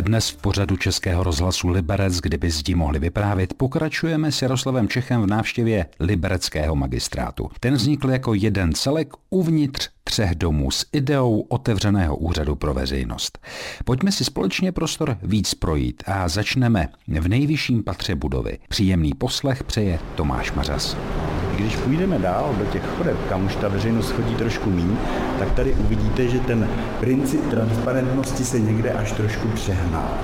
Dnes v pořadu Českého rozhlasu Liberec, kdyby zdi mohli vyprávět, pokračujeme s Jaroslavem Čechem v návštěvě libereckého magistrátu. Ten vznikl jako jeden celek uvnitř třech domů s ideou otevřeného úřadu pro veřejnost. Pojďme si společně prostor víc projít a začneme v nejvyšším patře budovy. Příjemný poslech přeje Tomáš Mařas. Když půjdeme dál do těch chodeb, kam už ta veřejnost chodí trošku míň, tak tady uvidíte, že ten princip transparentnosti se někde až trošku přehná.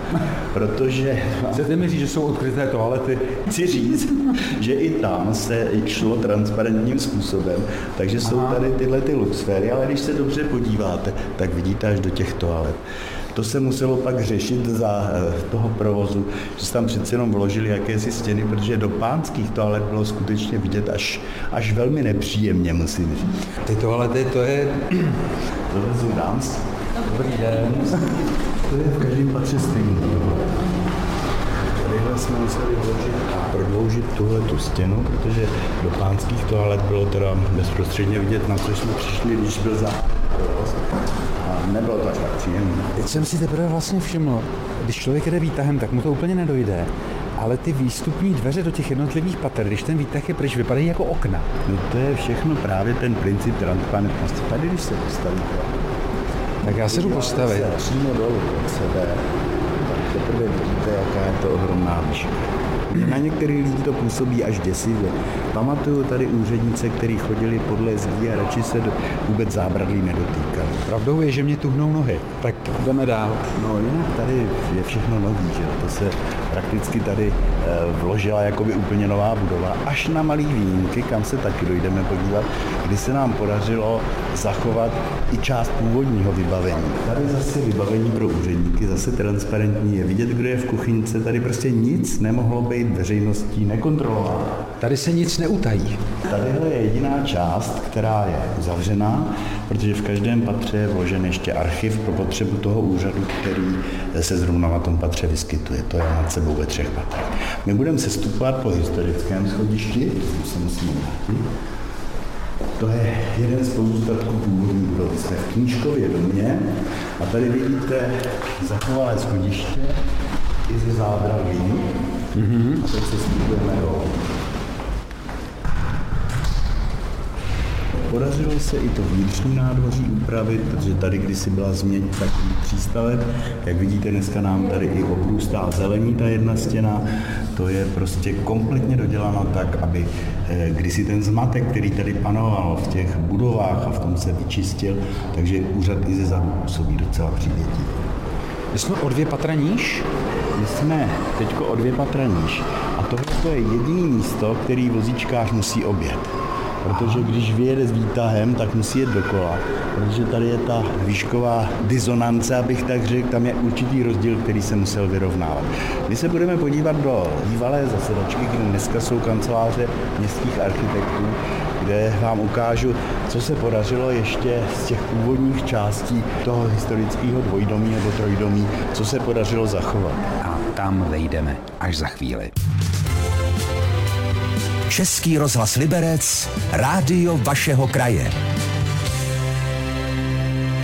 Protože... Chcete mi říct, že jsou odkryté toalety? Chci říct, že i tam se šlo transparentním způsobem, takže jsou tady tyhle ty luxféry, ale když se dobře podíváte, tak vidíte až do těch toalet. To se muselo pak řešit za eh, toho provozu, že se tam přece jenom vložili jakési stěny, protože do pánských toalet bylo skutečně vidět až, až velmi nepříjemně, musím říct. Ty toalety, to je... Tohle jsou dámské. Dobrý den. To je v každém patře stejný. Tadyhle jsme museli vložit a prodloužit tuhle tu stěnu, protože do pánských toalet bylo teda bezprostředně vidět, na co jsme přišli, když byl za a nebylo to až tak příjemné. Teď jsem si teprve vlastně všiml, když člověk jde výtahem, tak mu to úplně nedojde. Ale ty výstupní dveře do těch jednotlivých pater, když ten výtah je pryč, vypadají jako okna. No to je všechno právě ten princip transparentnosti. Tady, když se postavíte, Tak já se jdu postavit. se přímo dolů od sebe, teprve vidíte, jaká je to ohromná výška. Na některý lidi to působí až děsivě. Pamatuju tady úřednice, kteří chodili podle zdí a radši se vůbec zábradlí nedotýkali. Pravdou je, že mě tuhnou nohy. Tak jdeme dál. No jinak tady je všechno nový, že? To se prakticky tady eh, vložila jakoby úplně nová budova, až na malý výjimky, kam se taky dojdeme podívat, kdy se nám podařilo zachovat i část původního vybavení. Tady zase vybavení pro úředníky, zase transparentní, je vidět, kdo je v kuchyňce, tady prostě nic nemohlo být veřejností nekontrolováno. Tady se nic neutají. Tadyhle je jediná část, která je uzavřená, protože v každém patře je vložen ještě archiv pro potřebu toho úřadu, který se zrovna na tom patře vyskytuje. To je nad sebou ve třech patrech. My budeme sestupovat po historickém schodišti, to se musíme vrátit. To je jeden z pozůstatků původní budovy. Jsme v Knížkově domě a tady vidíte zachovalé schodiště i ze zábradlí. Mm-hmm. A teď se stupujeme dolů. Podařilo se i to vnitřní nádvoří upravit, protože tady kdysi byla změť takový přístavek. Jak vidíte, dneska nám tady i obrůstá zelení ta jedna stěna. To je prostě kompletně doděláno tak, aby eh, kdysi ten zmatek, který tady panoval v těch budovách a v tom se vyčistil, takže úřad i ze zadu působí docela přívětivě. My jsme o dvě patra níž. My jsme teď o dvě patra níž a tohle to je jediný místo, který vozíčkář musí obět. Protože když vyjede s výtahem, tak musí jet dokola, protože tady je ta výšková disonance, abych tak řekl, tam je určitý rozdíl, který se musel vyrovnávat. My se budeme podívat do bývalé zasedačky, kde dneska jsou kanceláře městských architektů, kde vám ukážu, co se podařilo ještě z těch původních částí toho historického dvojdomí nebo trojdomí, co se podařilo zachovat. A tam vejdeme až za chvíli. Český rozhlas Liberec, rádio vašeho kraje.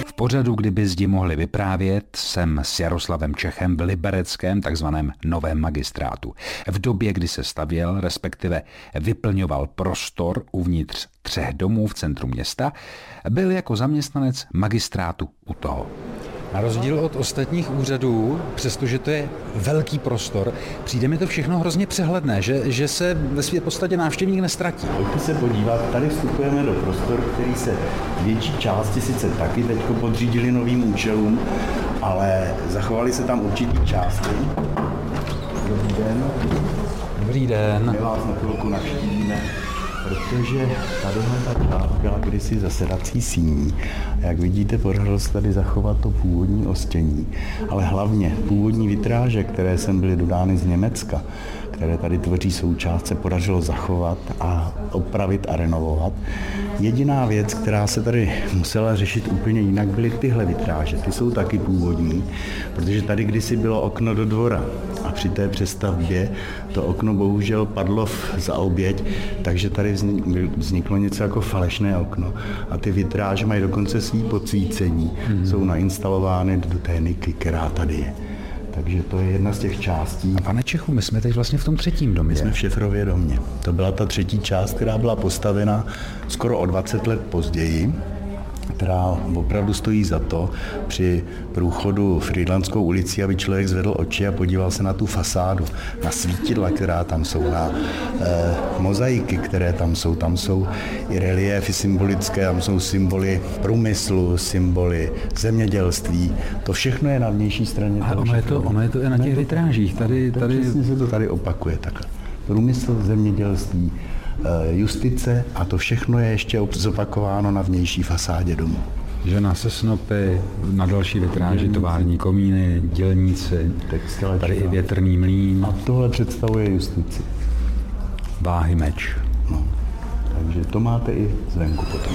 V pořadu, kdyby zdi mohli vyprávět, jsem s Jaroslavem Čechem v libereckém takzvaném novém magistrátu. V době, kdy se stavěl, respektive vyplňoval prostor uvnitř třech domů v centru města, byl jako zaměstnanec magistrátu u toho. Na rozdíl od ostatních úřadů, přestože to je velký prostor, přijde mi to všechno hrozně přehledné, že, že se ve své podstatě návštěvník nestratí. Pojďte se podívat, tady vstupujeme do prostoru, který se větší části sice taky teď podřídili novým účelům, ale zachovali se tam určitý části. Dobrý den. Dobrý den. My vás na chvilku navštívíme, protože tadyhle ta část byla kdysi zasedací síní. Jak vidíte, podařilo se tady zachovat to původní ostění, ale hlavně původní vitráže, které sem byly dodány z Německa, které tady tvoří součást, se podařilo zachovat a opravit a renovovat. Jediná věc, která se tady musela řešit úplně jinak, byly tyhle vitráže. Ty jsou taky původní, protože tady kdysi bylo okno do dvora a při té přestavbě to okno bohužel padlo za oběť, takže tady vznik- vzniklo něco jako falešné okno. A ty vitráže mají dokonce svý podsvícení, mm-hmm. jsou nainstalovány do té niky, která tady je. Takže to je jedna z těch částí. A pane Čechu, my jsme teď vlastně v tom třetím domě. My jsme v Šefrově domě. To byla ta třetí část, která byla postavena skoro o 20 let později která opravdu stojí za to při průchodu Friedlandskou ulici, aby člověk zvedl oči a podíval se na tu fasádu, na svítidla, která tam jsou, na eh, mozaiky, které tam jsou. Tam jsou i reliefy symbolické, tam jsou symboly průmyslu, symboly zemědělství. To všechno je na vnější straně. A ono je, to, ono je to i na těch vitrážích. Tady, tady... Přesně se to tady opakuje takhle. Průmysl, zemědělství, justice a to všechno je ještě zopakováno na vnější fasádě domu. Žena se snopy, na další vitráži tovární komíny, dělníci, tady i větrný mlín. A tohle představuje justici. Váhy meč. No. Takže to máte i zvenku potom.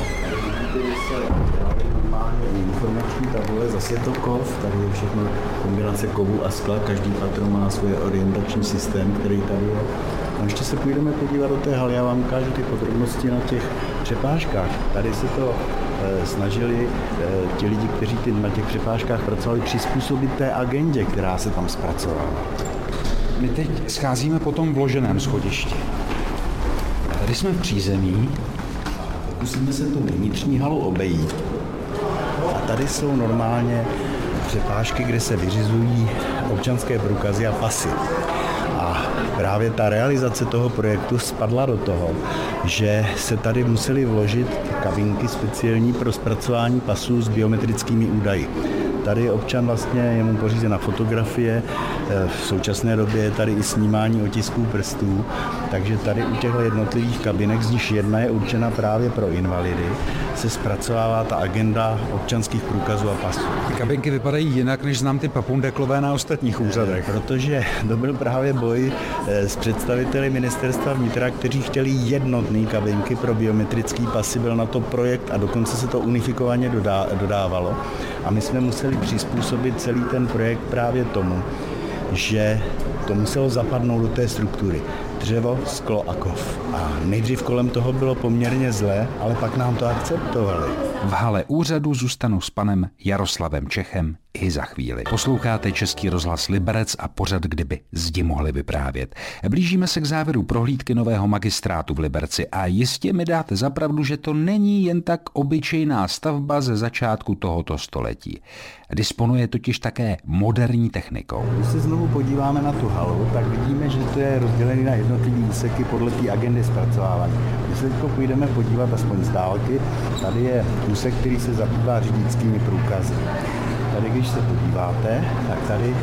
Tabule, zase je to kov, tady je všechno kombinace kovu a skla, každý patro má svůj orientační systém, který tady je a ještě se půjdeme podívat do té haly, já vám ukážu ty podrobnosti na těch přepážkách. Tady se to e, snažili e, ti lidi, kteří ty, na těch přepážkách pracovali, přizpůsobit té agendě, která se tam zpracovala. My teď scházíme po tom vloženém schodišti. Tady jsme v přízemí. Pokusíme se tu vnitřní halu obejít. Tady jsou normálně přepážky, kde se vyřizují občanské průkazy a pasy. A právě ta realizace toho projektu spadla do toho, že se tady museli vložit kabinky speciální pro zpracování pasů s biometrickými údaji. Tady občan vlastně, je mu pořízena fotografie, v současné době je tady i snímání otisků prstů, takže tady u těchto jednotlivých kabinek, z nich jedna je určena právě pro invalidy, se zpracovává ta agenda občanských průkazů a pasů. Ty kabinky vypadají jinak, než znám ty papundeklové na ostatních úřadech. Protože to byl právě boj eh, s představiteli ministerstva vnitra, kteří chtěli jednotné kabinky pro biometrický pasy. Byl na to projekt a dokonce se to unifikovaně dodá, dodávalo. A my jsme museli přizpůsobit celý ten projekt právě tomu, že to muselo zapadnout do té struktury dřevo, sklo a kov. A nejdřív kolem toho bylo poměrně zlé, ale pak nám to akceptovali. V hale úřadu zůstanu s panem Jaroslavem Čechem i za chvíli. Posloucháte Český rozhlas Liberec a pořad, kdyby zdi mohli vyprávět. Blížíme se k závěru prohlídky nového magistrátu v Liberci a jistě mi dáte zapravdu, že to není jen tak obyčejná stavba ze začátku tohoto století. Disponuje totiž také moderní technikou. Když se znovu podíváme na tu halu, tak vidíme, že to je rozdělené na jednotlivé úseky podle té agendy zpracovávání. Když se teď půjdeme podívat aspoň z dálky, tady je úsek, který se zabývá řidičskými průkazy. Tady, když se podíváte, tak tady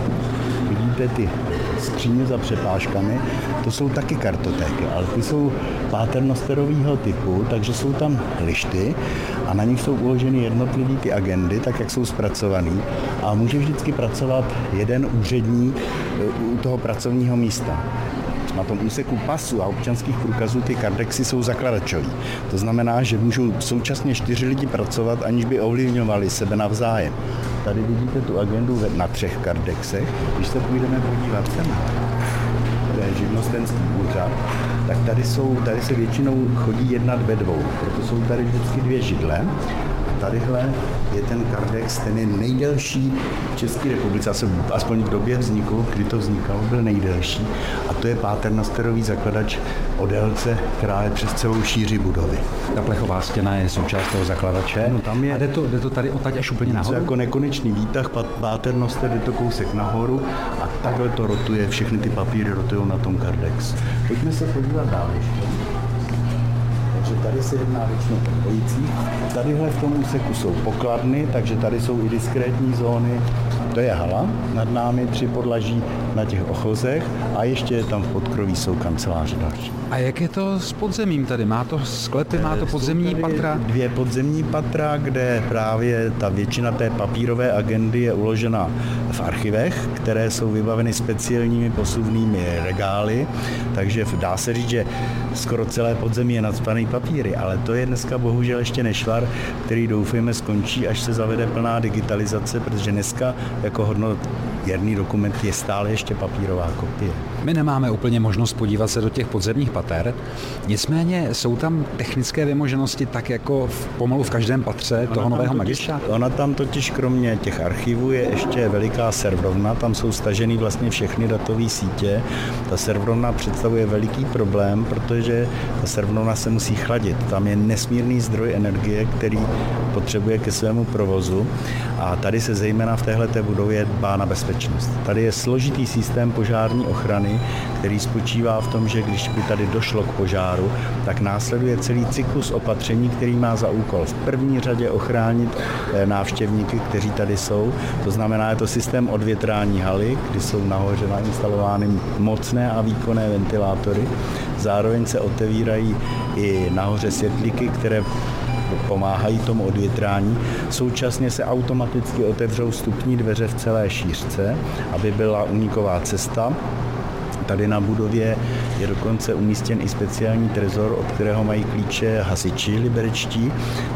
vidíte ty skříně za přepážkami, to jsou taky kartotéky, ale ty jsou páternosterového typu, takže jsou tam lišty a na nich jsou uloženy jednotlivé ty agendy, tak jak jsou zpracované a může vždycky pracovat jeden úředník u toho pracovního místa na tom úseku pasu a občanských průkazů ty kardexy jsou zakladačový. To znamená, že můžou současně čtyři lidi pracovat, aniž by ovlivňovali sebe navzájem. Tady vidíte tu agendu na třech kardexech. Když se půjdeme podívat sem, to je živnostenský úřad, tak tady, jsou, tady se většinou chodí jednat ve dvou, proto jsou tady vždycky dvě židle tadyhle je ten kardex, ten je nejdelší v České republice, asi aspoň v době vzniku, kdy to vznikalo, byl nejdelší. A to je páternosterový zakladač o délce, která je přes celou šíři budovy. Ta plechová stěna je součást toho zakladače. No, tam je, a jde to, jde to tady odtaď až úplně nahoru? jako nekonečný výtah, páternoster, jde to kousek nahoru a takhle to rotuje, všechny ty papíry rotují na tom kardex. Pojďme se podívat dál ještě tady se jedná většinou o. Tadyhle v tom úseku jsou pokladny, takže tady jsou i diskrétní zóny. To je hala, nad námi tři podlaží na těch ochozech a ještě tam v podkroví jsou kanceláře další. A jak je to s podzemím tady? Má to sklepy, má to podzemní patra? Dvě podzemní patra, kde právě ta většina té papírové agendy je uložena v archivech, které jsou vybaveny speciálními posuvnými regály, takže dá se říct, že skoro celé podzemí je nadspaný papíry, ale to je dneska bohužel ještě nešvar, který doufejme skončí, až se zavede plná digitalizace, protože dneska jako hodnot Věrný dokument je stále ještě papírová kopie. My nemáme úplně možnost podívat se do těch podzemních pater, nicméně jsou tam technické vymoženosti tak jako v, pomalu v každém patře toho nového magistra. Ona tam totiž kromě těch archivů je ještě veliká serverovna, tam jsou staženy vlastně všechny datové sítě. Ta serverovna představuje veliký problém, protože ta serverovna se musí chladit. Tam je nesmírný zdroj energie, který potřebuje ke svému provozu a tady se zejména v téhle budově dbá na bezpečnost. Tady je složitý systém požární ochrany, který spočívá v tom, že když by tady došlo k požáru, tak následuje celý cyklus opatření, který má za úkol v první řadě ochránit eh, návštěvníky, kteří tady jsou. To znamená, je to systém odvětrání haly, kdy jsou nahoře nainstalovány mocné a výkonné ventilátory. Zároveň se otevírají i nahoře světlíky, které pomáhají tomu odvětrání. Současně se automaticky otevřou vstupní dveře v celé šířce, aby byla uniková cesta Tady na budově je dokonce umístěn i speciální trezor, od kterého mají klíče hasiči liberečtí,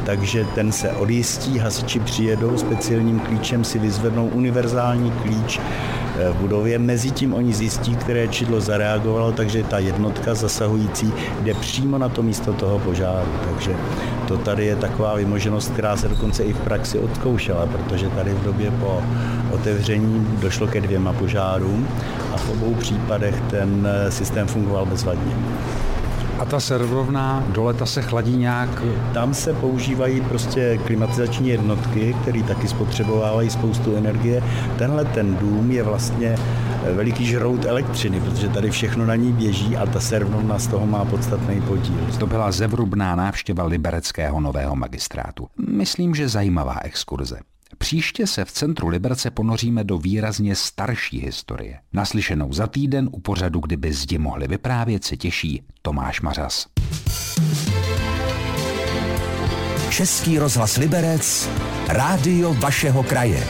takže ten se odjistí, hasiči přijedou speciálním klíčem, si vyzvednou univerzální klíč eh, v budově. Mezitím oni zjistí, které čidlo zareagovalo, takže ta jednotka zasahující jde přímo na to místo toho požáru. Takže to tady je taková vymoženost, která se dokonce i v praxi odzkoušela, protože tady v době po otevření došlo ke dvěma požárům a v obou případech ten eh, systém fungoval bezvadně. A ta serverovna dole ta se chladí nějak? Tam se používají prostě klimatizační jednotky, které taky spotřebovávají spoustu energie. Tenhle ten dům je vlastně eh, veliký žrout elektřiny, protože tady všechno na ní běží a ta serverovna z toho má podstatný podíl. To byla zevrubná návštěva libereckého nového magistrátu. Myslím, že zajímavá exkurze. Příště se v centru Liberce ponoříme do výrazně starší historie. Naslyšenou za týden u pořadu, kdyby zdi mohli vyprávět, se těší Tomáš Mařas. Český rozhlas Liberec, rádio vašeho kraje.